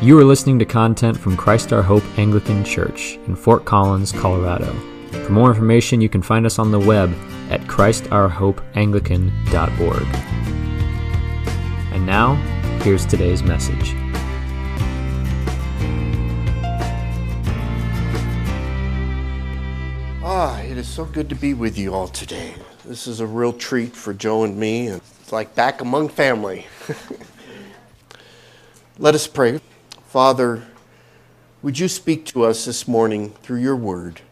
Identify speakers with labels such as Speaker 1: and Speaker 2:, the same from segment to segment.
Speaker 1: You are listening to content from Christ Our Hope Anglican Church in Fort Collins, Colorado. For more information, you can find us on the web at christourhopeanglican.org. And now, here's today's message.
Speaker 2: Ah, it is so good to be with you all today. This is a real treat for Joe and me. And it's like back among family. Let us pray. Father, would you speak to us this morning through your word?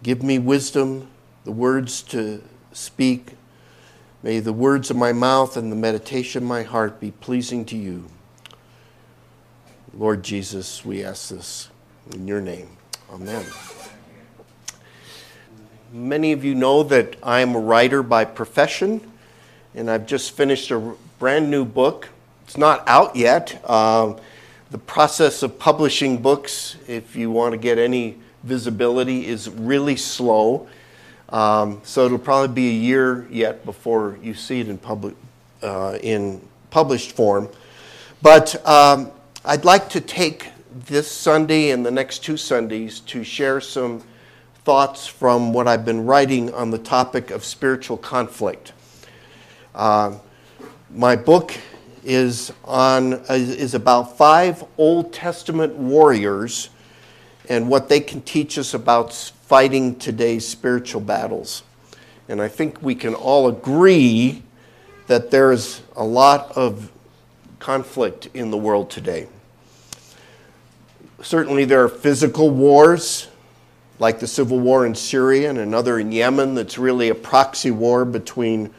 Speaker 2: Give me wisdom, the words to speak. May the words of my mouth and the meditation of my heart be pleasing to you. Lord Jesus, we ask this in your name. Amen. Many of you know that I am a writer by profession, and I've just finished a brand new book. It's not out yet. Uh, the process of publishing books, if you want to get any visibility, is really slow. Um, so it'll probably be a year yet before you see it in public, uh, in published form. But um, I'd like to take this Sunday and the next two Sundays to share some thoughts from what I've been writing on the topic of spiritual conflict. Uh, my book is on is about five Old Testament warriors and what they can teach us about fighting today's spiritual battles. And I think we can all agree that there's a lot of conflict in the world today. Certainly, there are physical wars, like the civil war in Syria and another in Yemen, that's really a proxy war between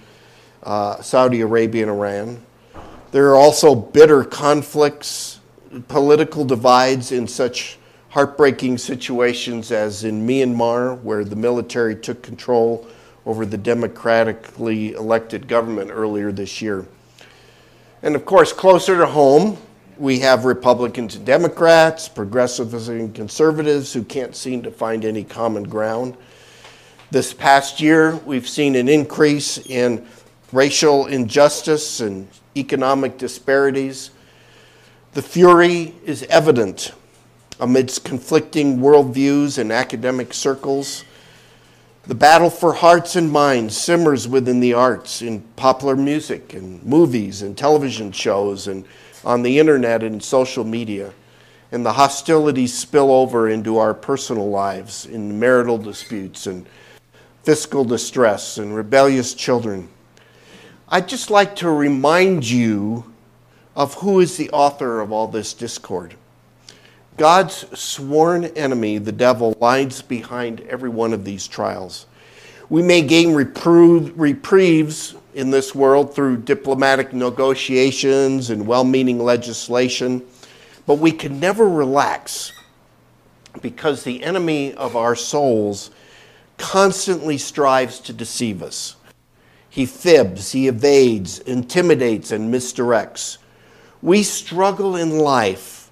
Speaker 2: uh, Saudi Arabia and Iran. There are also bitter conflicts, political divides in such heartbreaking situations as in Myanmar, where the military took control over the democratically elected government earlier this year. And of course, closer to home, we have Republicans and Democrats, progressives and conservatives who can't seem to find any common ground. This past year, we've seen an increase in racial injustice and economic disparities. The fury is evident amidst conflicting worldviews and academic circles. The battle for hearts and minds simmers within the arts, in popular music and movies and television shows and on the internet and social media. And the hostilities spill over into our personal lives in marital disputes and fiscal distress and rebellious children. I'd just like to remind you of who is the author of all this discord. God's sworn enemy, the devil, lies behind every one of these trials. We may gain reprieves in this world through diplomatic negotiations and well meaning legislation, but we can never relax because the enemy of our souls constantly strives to deceive us. He fibs, he evades, intimidates, and misdirects. We struggle in life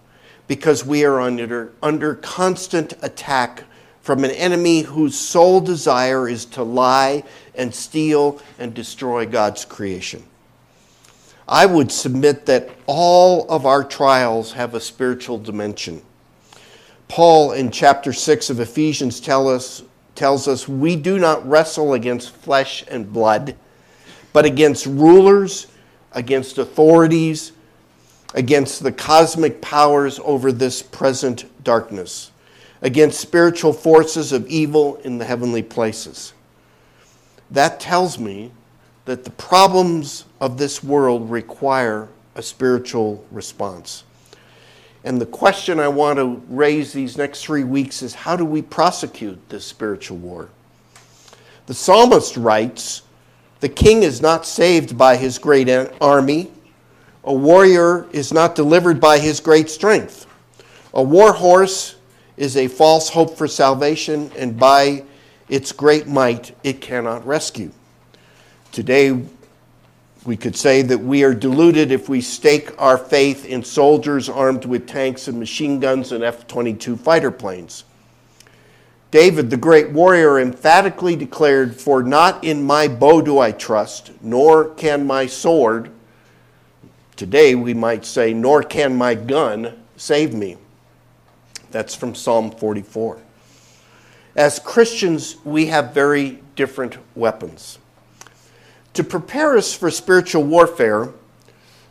Speaker 2: because we are under, under constant attack from an enemy whose sole desire is to lie and steal and destroy God's creation. I would submit that all of our trials have a spiritual dimension. Paul in chapter 6 of Ephesians tell us, tells us we do not wrestle against flesh and blood but against rulers, against authorities, against the cosmic powers over this present darkness, against spiritual forces of evil in the heavenly places. That tells me that the problems of this world require a spiritual response. And the question I want to raise these next three weeks is how do we prosecute this spiritual war? The psalmist writes, the king is not saved by his great army. A warrior is not delivered by his great strength. A war horse is a false hope for salvation, and by its great might it cannot rescue. Today, we could say that we are deluded if we stake our faith in soldiers armed with tanks and machine guns and F 22 fighter planes. David, the great warrior, emphatically declared, For not in my bow do I trust, nor can my sword, Today we might say, Nor can my gun save me. That's from Psalm 44. As Christians, we have very different weapons. To prepare us for spiritual warfare,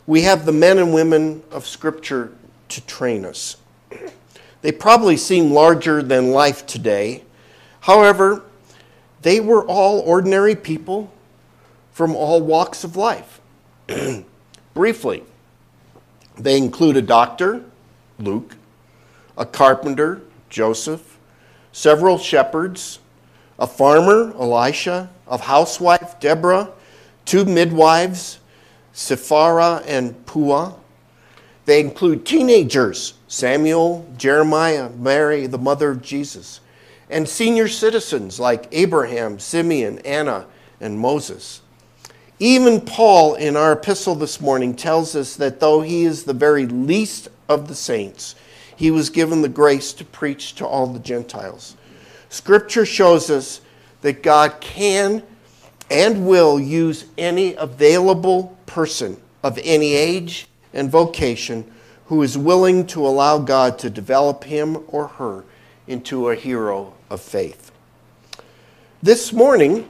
Speaker 2: we have the men and women of Scripture to train us. They probably seem larger than life today. However, they were all ordinary people from all walks of life. Briefly, they include a doctor, Luke, a carpenter, Joseph, several shepherds, a farmer, Elisha, a housewife, Deborah, two midwives, Shiphrah and Puah. They include teenagers, Samuel, Jeremiah, Mary, the mother of Jesus, and senior citizens like Abraham, Simeon, Anna, and Moses. Even Paul, in our epistle this morning, tells us that though he is the very least of the saints, he was given the grace to preach to all the Gentiles. Scripture shows us that God can and will use any available person of any age and vocation who is willing to allow God to develop him or her into a hero of faith. This morning,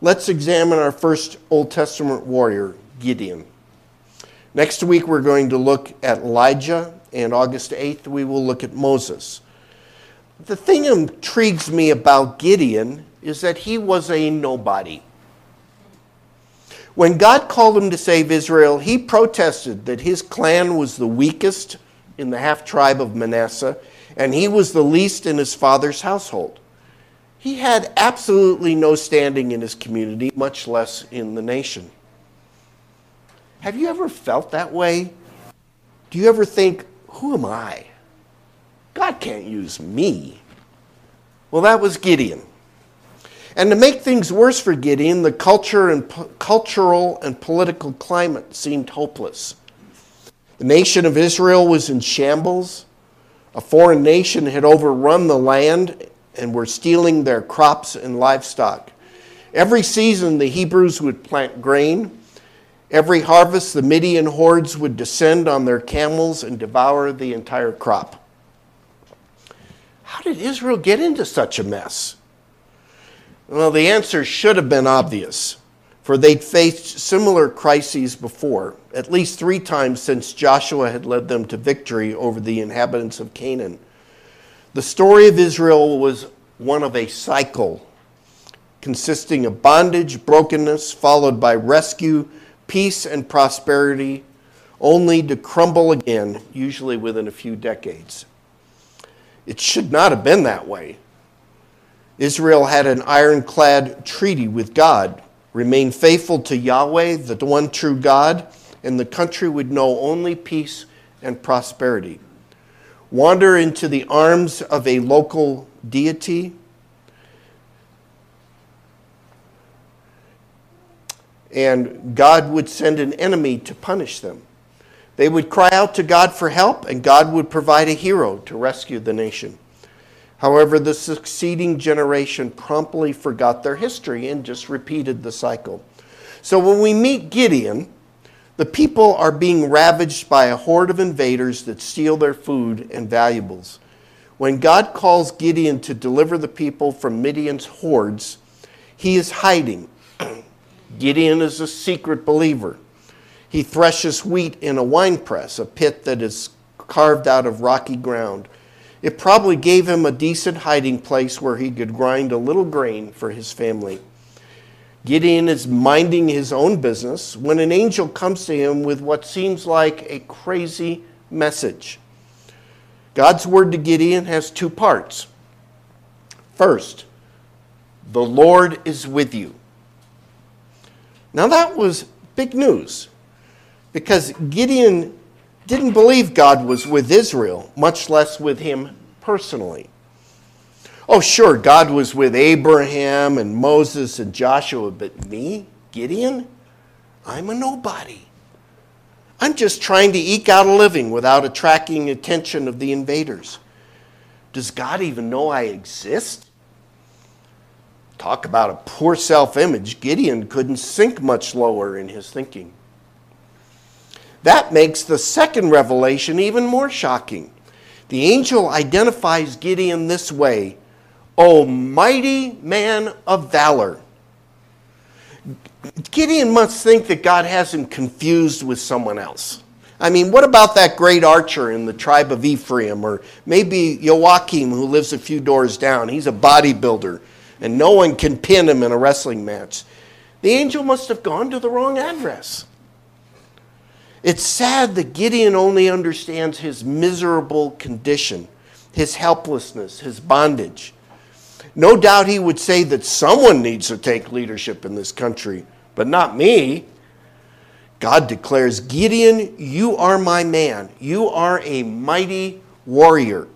Speaker 2: let's examine our first Old Testament warrior, Gideon. Next week, we're going to look at Elijah and August 8th, we will look at Moses. The thing intrigues me about Gideon is that he was a nobody. When God called him to save Israel, he protested that his clan was the weakest in the half tribe of Manasseh, and he was the least in his father's household. He had absolutely no standing in his community, much less in the nation. Have you ever felt that way? Do you ever think, who am I? God can't use me. Well, that was Gideon. And to make things worse for Gideon, the culture and po- cultural and political climate seemed hopeless. The nation of Israel was in shambles. A foreign nation had overrun the land and were stealing their crops and livestock. Every season, the Hebrews would plant grain Every harvest, the Midian hordes would descend on their camels and devour the entire crop. How did Israel get into such a mess? Well, the answer should have been obvious, for they'd faced similar crises before, at least three times since Joshua had led them to victory over the inhabitants of Canaan. The story of Israel was one of a cycle consisting of bondage, brokenness, followed by rescue peace and prosperity, only to crumble again, usually within a few decades. It should not have been that way. Israel had an ironclad treaty with God, remain faithful to Yahweh, the one true God, and the country would know only peace and prosperity. Wander into the arms of a local deity, and God would send an enemy to punish them. They would cry out to God for help, and God would provide a hero to rescue the nation. However, the succeeding generation promptly forgot their history and just repeated the cycle. So when we meet Gideon, the people are being ravaged by a horde of invaders that steal their food and valuables. When God calls Gideon to deliver the people from Midian's hordes, he is hiding Gideon is a secret believer. He threshes wheat in a winepress, a pit that is carved out of rocky ground. It probably gave him a decent hiding place where he could grind a little grain for his family. Gideon is minding his own business when an angel comes to him with what seems like a crazy message. God's word to Gideon has two parts. First, the Lord is with you. Now, that was big news because Gideon didn't believe God was with Israel, much less with him personally. Oh, sure, God was with Abraham and Moses and Joshua, but me, Gideon, I'm a nobody. I'm just trying to eke out a living without attracting attention of the invaders. Does God even know I exist? Talk about a poor self image. Gideon couldn't sink much lower in his thinking. That makes the second revelation even more shocking. The angel identifies Gideon this way O mighty man of valor. Gideon must think that God has him confused with someone else. I mean, what about that great archer in the tribe of Ephraim, or maybe Joachim, who lives a few doors down? He's a bodybuilder, and no one can pin him in a wrestling match. The angel must have gone to the wrong address. It's sad that Gideon only understands his miserable condition, his helplessness, his bondage. No doubt he would say that someone needs to take leadership in this country, but not me. God declares, Gideon, you are my man. You are a mighty warrior.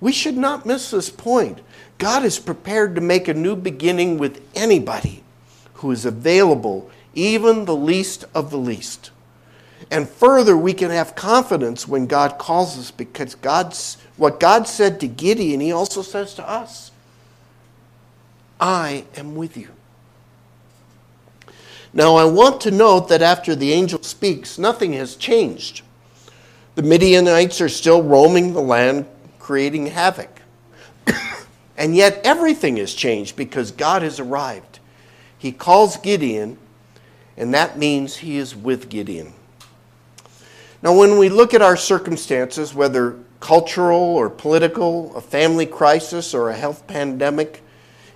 Speaker 2: We should not miss this point. God is prepared to make a new beginning with anybody who is available, even the least of the least. And further, we can have confidence when God calls us because God's, what God said to Gideon, He also says to us I am with you. Now, I want to note that after the angel speaks, nothing has changed. The Midianites are still roaming the land, creating havoc. and yet, everything has changed because God has arrived. He calls Gideon, and that means he is with Gideon. Now, when we look at our circumstances, whether cultural or political, a family crisis or a health pandemic,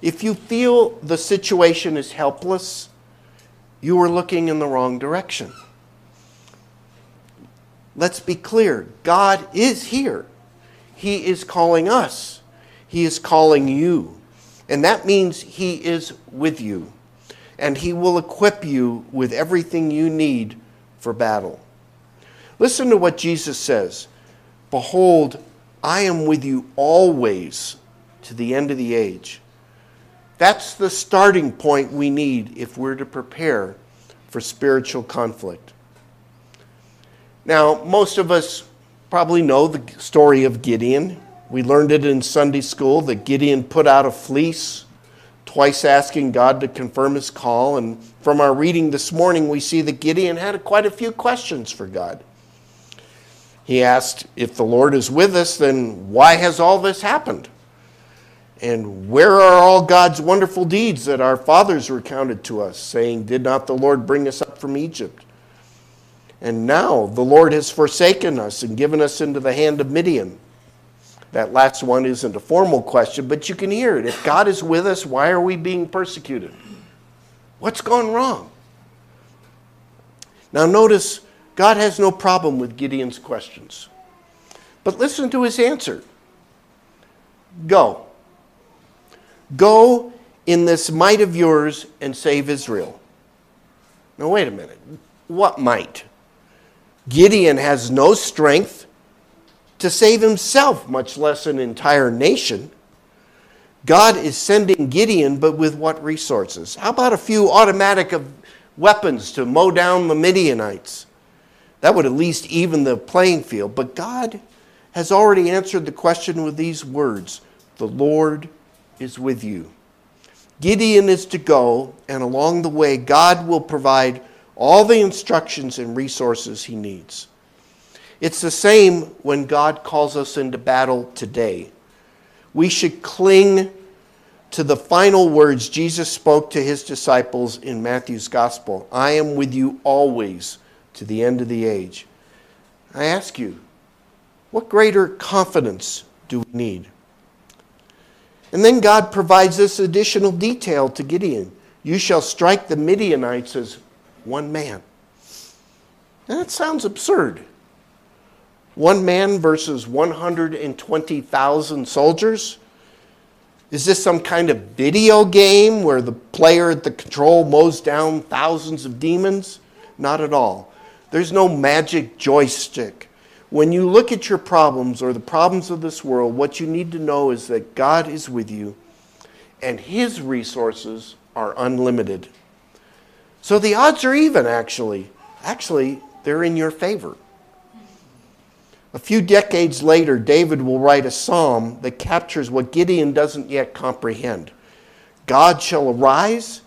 Speaker 2: if you feel the situation is helpless, you are looking in the wrong direction. Let's be clear God is here. He is calling us, He is calling you. And that means He is with you. And He will equip you with everything you need for battle. Listen to what Jesus says Behold, I am with you always to the end of the age. That's the starting point we need if we're to prepare for spiritual conflict. Now, most of us probably know the story of Gideon. We learned it in Sunday school that Gideon put out a fleece, twice asking God to confirm his call. And from our reading this morning, we see that Gideon had quite a few questions for God. He asked, If the Lord is with us, then why has all this happened? And where are all God's wonderful deeds that our fathers recounted to us, saying, Did not the Lord bring us up from Egypt? And now the Lord has forsaken us and given us into the hand of Midian. That last one isn't a formal question, but you can hear it. If God is with us, why are we being persecuted? What's gone wrong? Now, notice God has no problem with Gideon's questions. But listen to his answer Go. Go in this might of yours and save Israel. Now, wait a minute. What might? Gideon has no strength to save himself, much less an entire nation. God is sending Gideon, but with what resources? How about a few automatic weapons to mow down the Midianites? That would at least even the playing field. But God has already answered the question with these words The Lord is with you. Gideon is to go, and along the way, God will provide all the instructions and resources he needs. It's the same when God calls us into battle today. We should cling to the final words Jesus spoke to his disciples in Matthew's gospel I am with you always to the end of the age. I ask you, what greater confidence do we need? And then God provides this additional detail to Gideon You shall strike the Midianites as one man. that sounds absurd. One man versus 120,000 soldiers? Is this some kind of video game where the player at the control mows down thousands of demons? Not at all. There's no magic joystick when you look at your problems or the problems of this world, what you need to know is that God is with you and His resources are unlimited. So the odds are even, actually. Actually, they're in your favor. A few decades later, David will write a psalm that captures what Gideon doesn't yet comprehend God shall arise,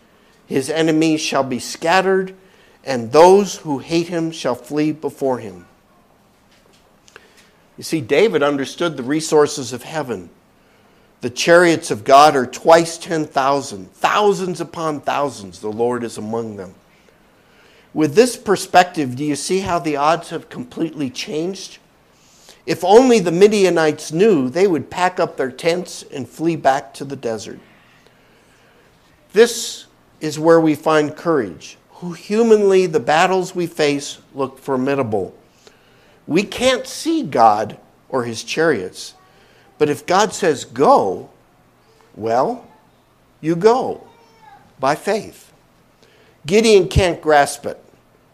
Speaker 2: his enemies shall be scattered, and those who hate him shall flee before him. You see, David understood the resources of heaven. The chariots of God are twice 10,000, thousands upon thousands. The Lord is among them. With this perspective, do you see how the odds have completely changed? If only the Midianites knew, they would pack up their tents and flee back to the desert. This is where we find courage. Humanly the battles we face look formidable. We can't see God or his chariots, but if God says go, well, you go by faith. Gideon can't grasp it.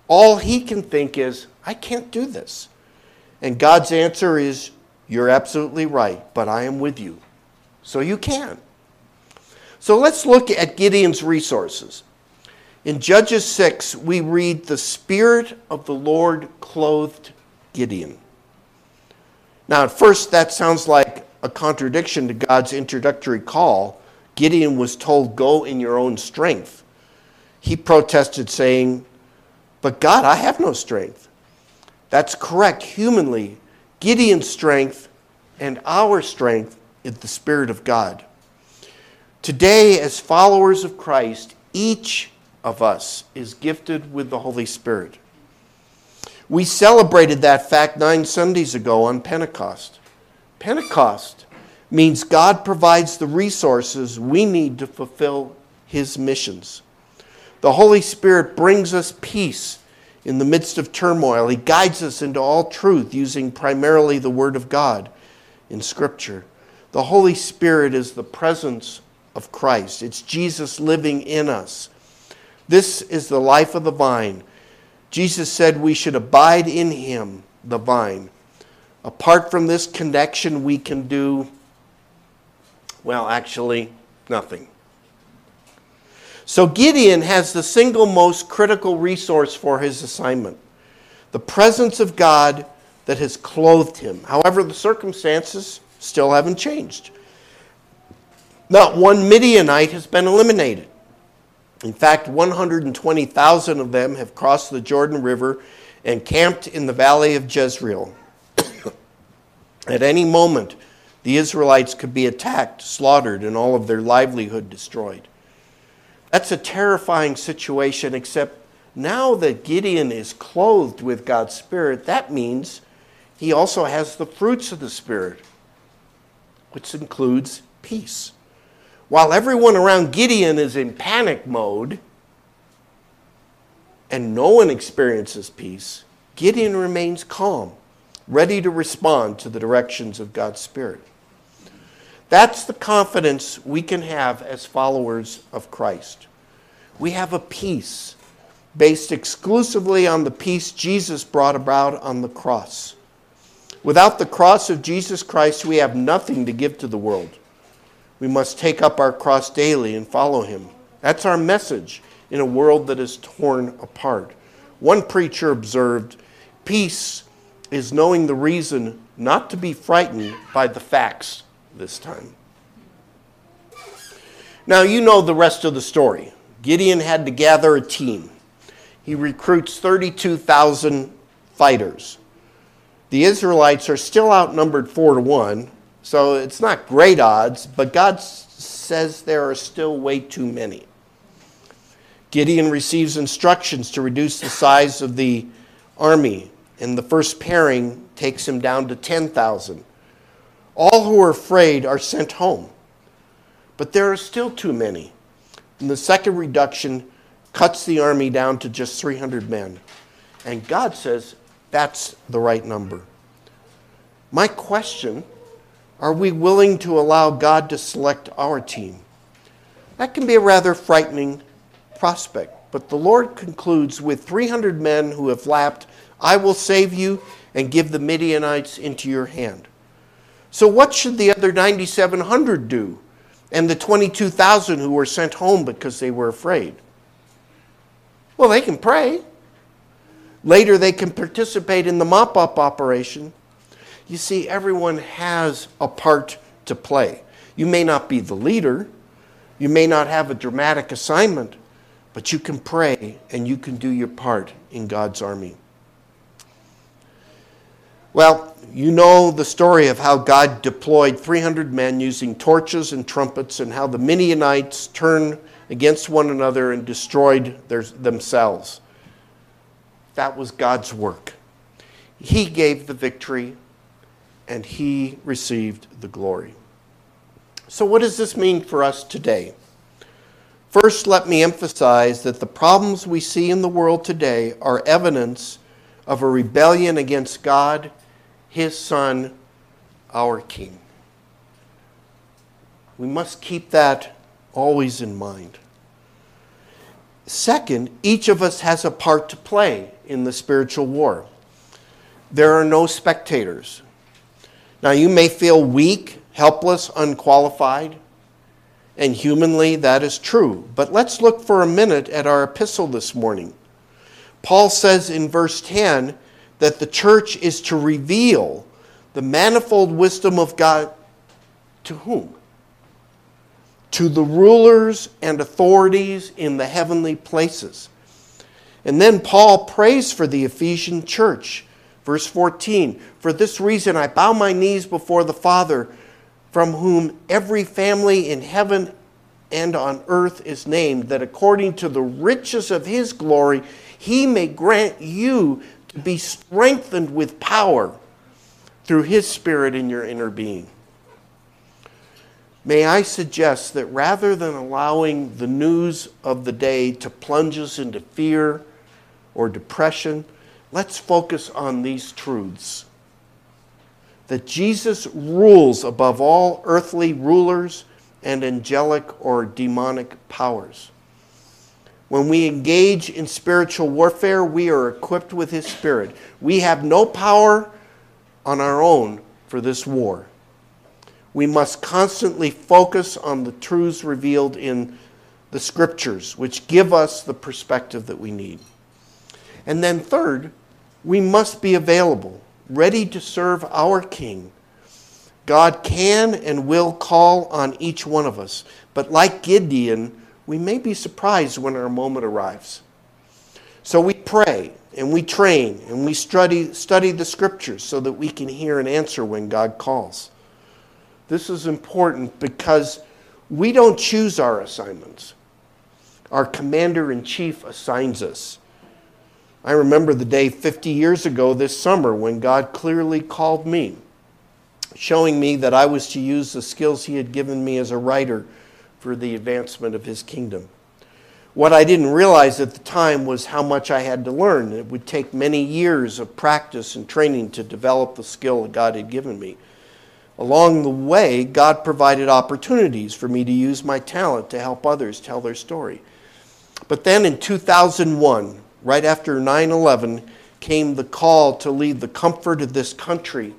Speaker 2: All he can think is, I can't do this. And God's answer is, You're absolutely right, but I am with you. So you can. So let's look at Gideon's resources. In Judges 6, we read, The Spirit of the Lord clothed Gideon. Now, at first, that sounds like a contradiction to God's introductory call. Gideon was told, Go in your own strength. He protested, saying, But God, I have no strength. That's correct. Humanly, Gideon's strength and our strength is the Spirit of God. Today, as followers of Christ, each of us is gifted with the Holy Spirit. We celebrated that fact nine Sundays ago on Pentecost. Pentecost means God provides the resources we need to fulfill His missions. The Holy Spirit brings us peace in the midst of turmoil. He guides us into all truth using primarily the Word of God in Scripture. The Holy Spirit is the presence of Christ. It's Jesus living in us. This is the life of the vine. Jesus said we should abide in him, the vine. Apart from this connection, we can do, well, actually, nothing. So Gideon has the single most critical resource for his assignment the presence of God that has clothed him. However, the circumstances still haven't changed. Not one Midianite has been eliminated. In fact, 120,000 of them have crossed the Jordan River and camped in the valley of Jezreel. At any moment, the Israelites could be attacked, slaughtered, and all of their livelihood destroyed. That's a terrifying situation, except now that Gideon is clothed with God's Spirit, that means he also has the fruits of the Spirit, which includes peace. While everyone around Gideon is in panic mode and no one experiences peace, Gideon remains calm, ready to respond to the directions of God's Spirit. That's the confidence we can have as followers of Christ. We have a peace based exclusively on the peace Jesus brought about on the cross. Without the cross of Jesus Christ, we have nothing to give to the world. We must take up our cross daily and follow him. That's our message in a world that is torn apart. One preacher observed peace is knowing the reason not to be frightened by the facts this time. Now, you know the rest of the story. Gideon had to gather a team. He recruits 32,000 fighters. The Israelites are still outnumbered 4 to 1, so it's not great odds, but God says there are still way too many. Gideon receives instructions to reduce the size of the army, and the first pairing takes him down to 10,000. All who are afraid are sent home, but there are still too many. And the second reduction cuts the army down to just 300 men. And God says that's the right number. My question are we willing to allow God to select our team? That can be a rather frightening prospect. But the Lord concludes with 300 men who have lapped, I will save you and give the Midianites into your hand. So, what should the other 9,700 do? And the 22,000 who were sent home because they were afraid? Well, they can pray. Later, they can participate in the mop up operation you see, everyone has a part to play. You may not be the leader, you may not have a dramatic assignment, But you can pray and you can do your part in God's army. Well, you know the story of how God deployed 300 men using torches and trumpets, and how the Midianites turned against one another and destroyed their, themselves. That was God's work. He gave the victory, and He received the glory. So, what does this mean for us today? First, let me emphasize that the problems we see in the world today are evidence of a rebellion against God his Son, our King. We must keep that always in mind. Second, each of us has a part to play in the spiritual war. There are no spectators. Now, you may feel weak, helpless, unqualified, and humanly that is true. But let's look for a minute at our epistle this morning. Paul says in verse 10 that the church is to reveal the manifold wisdom of God to whom? To the rulers and authorities in the heavenly places. And then Paul prays for the Ephesian church. Verse 14 For this reason I bow my knees before the Father, from whom every family in heaven and on earth is named, that according to the riches of his glory, he may grant you to be strengthened with power through His Spirit in your inner being. May I suggest that rather than allowing the news of the day to plunge us into fear or depression, let's focus on these truths. That Jesus rules above all earthly rulers and angelic or demonic powers. When we engage in spiritual warfare, we are equipped with His Spirit. We have no power on our own for this war. We must constantly focus on the truths revealed in the Scriptures, which give us the perspective that we need. And then, third, we must be available, ready to serve our King. God can and will call on each one of us, but like Gideon, we may be surprised when our moment arrives. So we pray and we train and we study, study the scriptures so that we can hear and answer when God calls. This is important because we don't choose our assignments. Our commander in chief assigns us. I remember the day 50 years ago this summer when God clearly called me, showing me that I was to use the skills He had given me as a writer for the advancement of his kingdom. What I didn't realize at the time was how much I had to learn. It would take many years of practice and training to develop the skill that God had given me. Along the way, God provided opportunities for me to use my talent to help others tell their story. But then in 2001, right after 9 11, came the call to leave the comfort of this country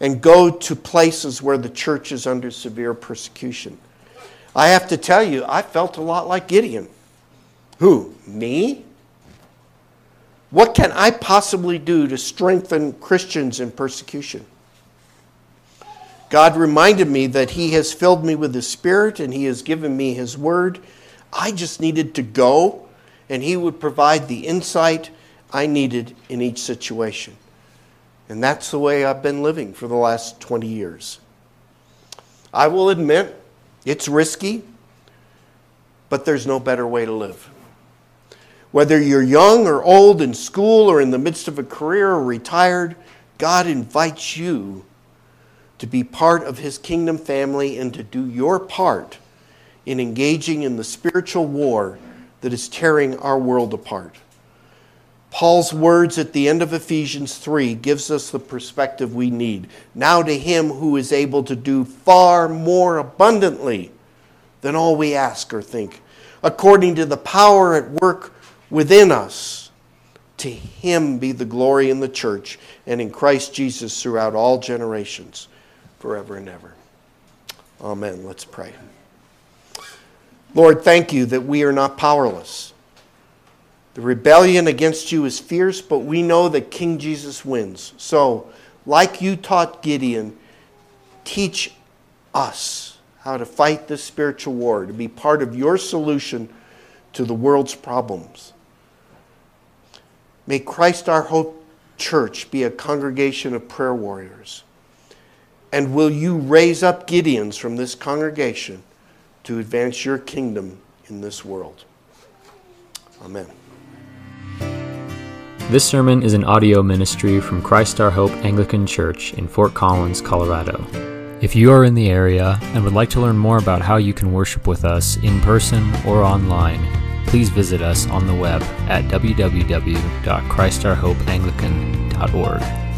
Speaker 2: and go to places where the church is under severe persecution. I have to tell you, I felt a lot like Gideon. Who? Me? What can I possibly do to strengthen Christians in persecution? God reminded me that He has filled me with His Spirit and He has given me His Word. I just needed to go, and He would provide the insight I needed in each situation. And that's the way I've been living for the last 20 years. I will admit, it's risky, but there's no better way to live. Whether you're young or old, in school or in the midst of a career or retired, God invites you to be part of His kingdom family and to do your part in engaging in the spiritual war that is tearing our world apart. Paul's words at the end of Ephesians 3 gives us the perspective we need. Now to him who is able to do far more abundantly than all we ask or think, according to the power at work within us. To him be the glory in the church and in Christ Jesus throughout all generations, forever and ever. Amen. Let's pray. Lord, thank you that we are not powerless the rebellion against you is fierce, but we know that King Jesus wins. So, like you taught Gideon, teach us how to fight this spiritual war, to be part of your solution to the world's problems. May Christ our Hope Church be a congregation of prayer warriors. And will you raise up Gideons from this congregation to advance your kingdom in this world? Amen.
Speaker 1: This sermon is an audio ministry from Christ Our Hope Anglican Church in Fort Collins, Colorado. If you are in the area and would like to learn more about how you can worship with us in person or online, please visit us on the web at www.christourhopeanglican.org.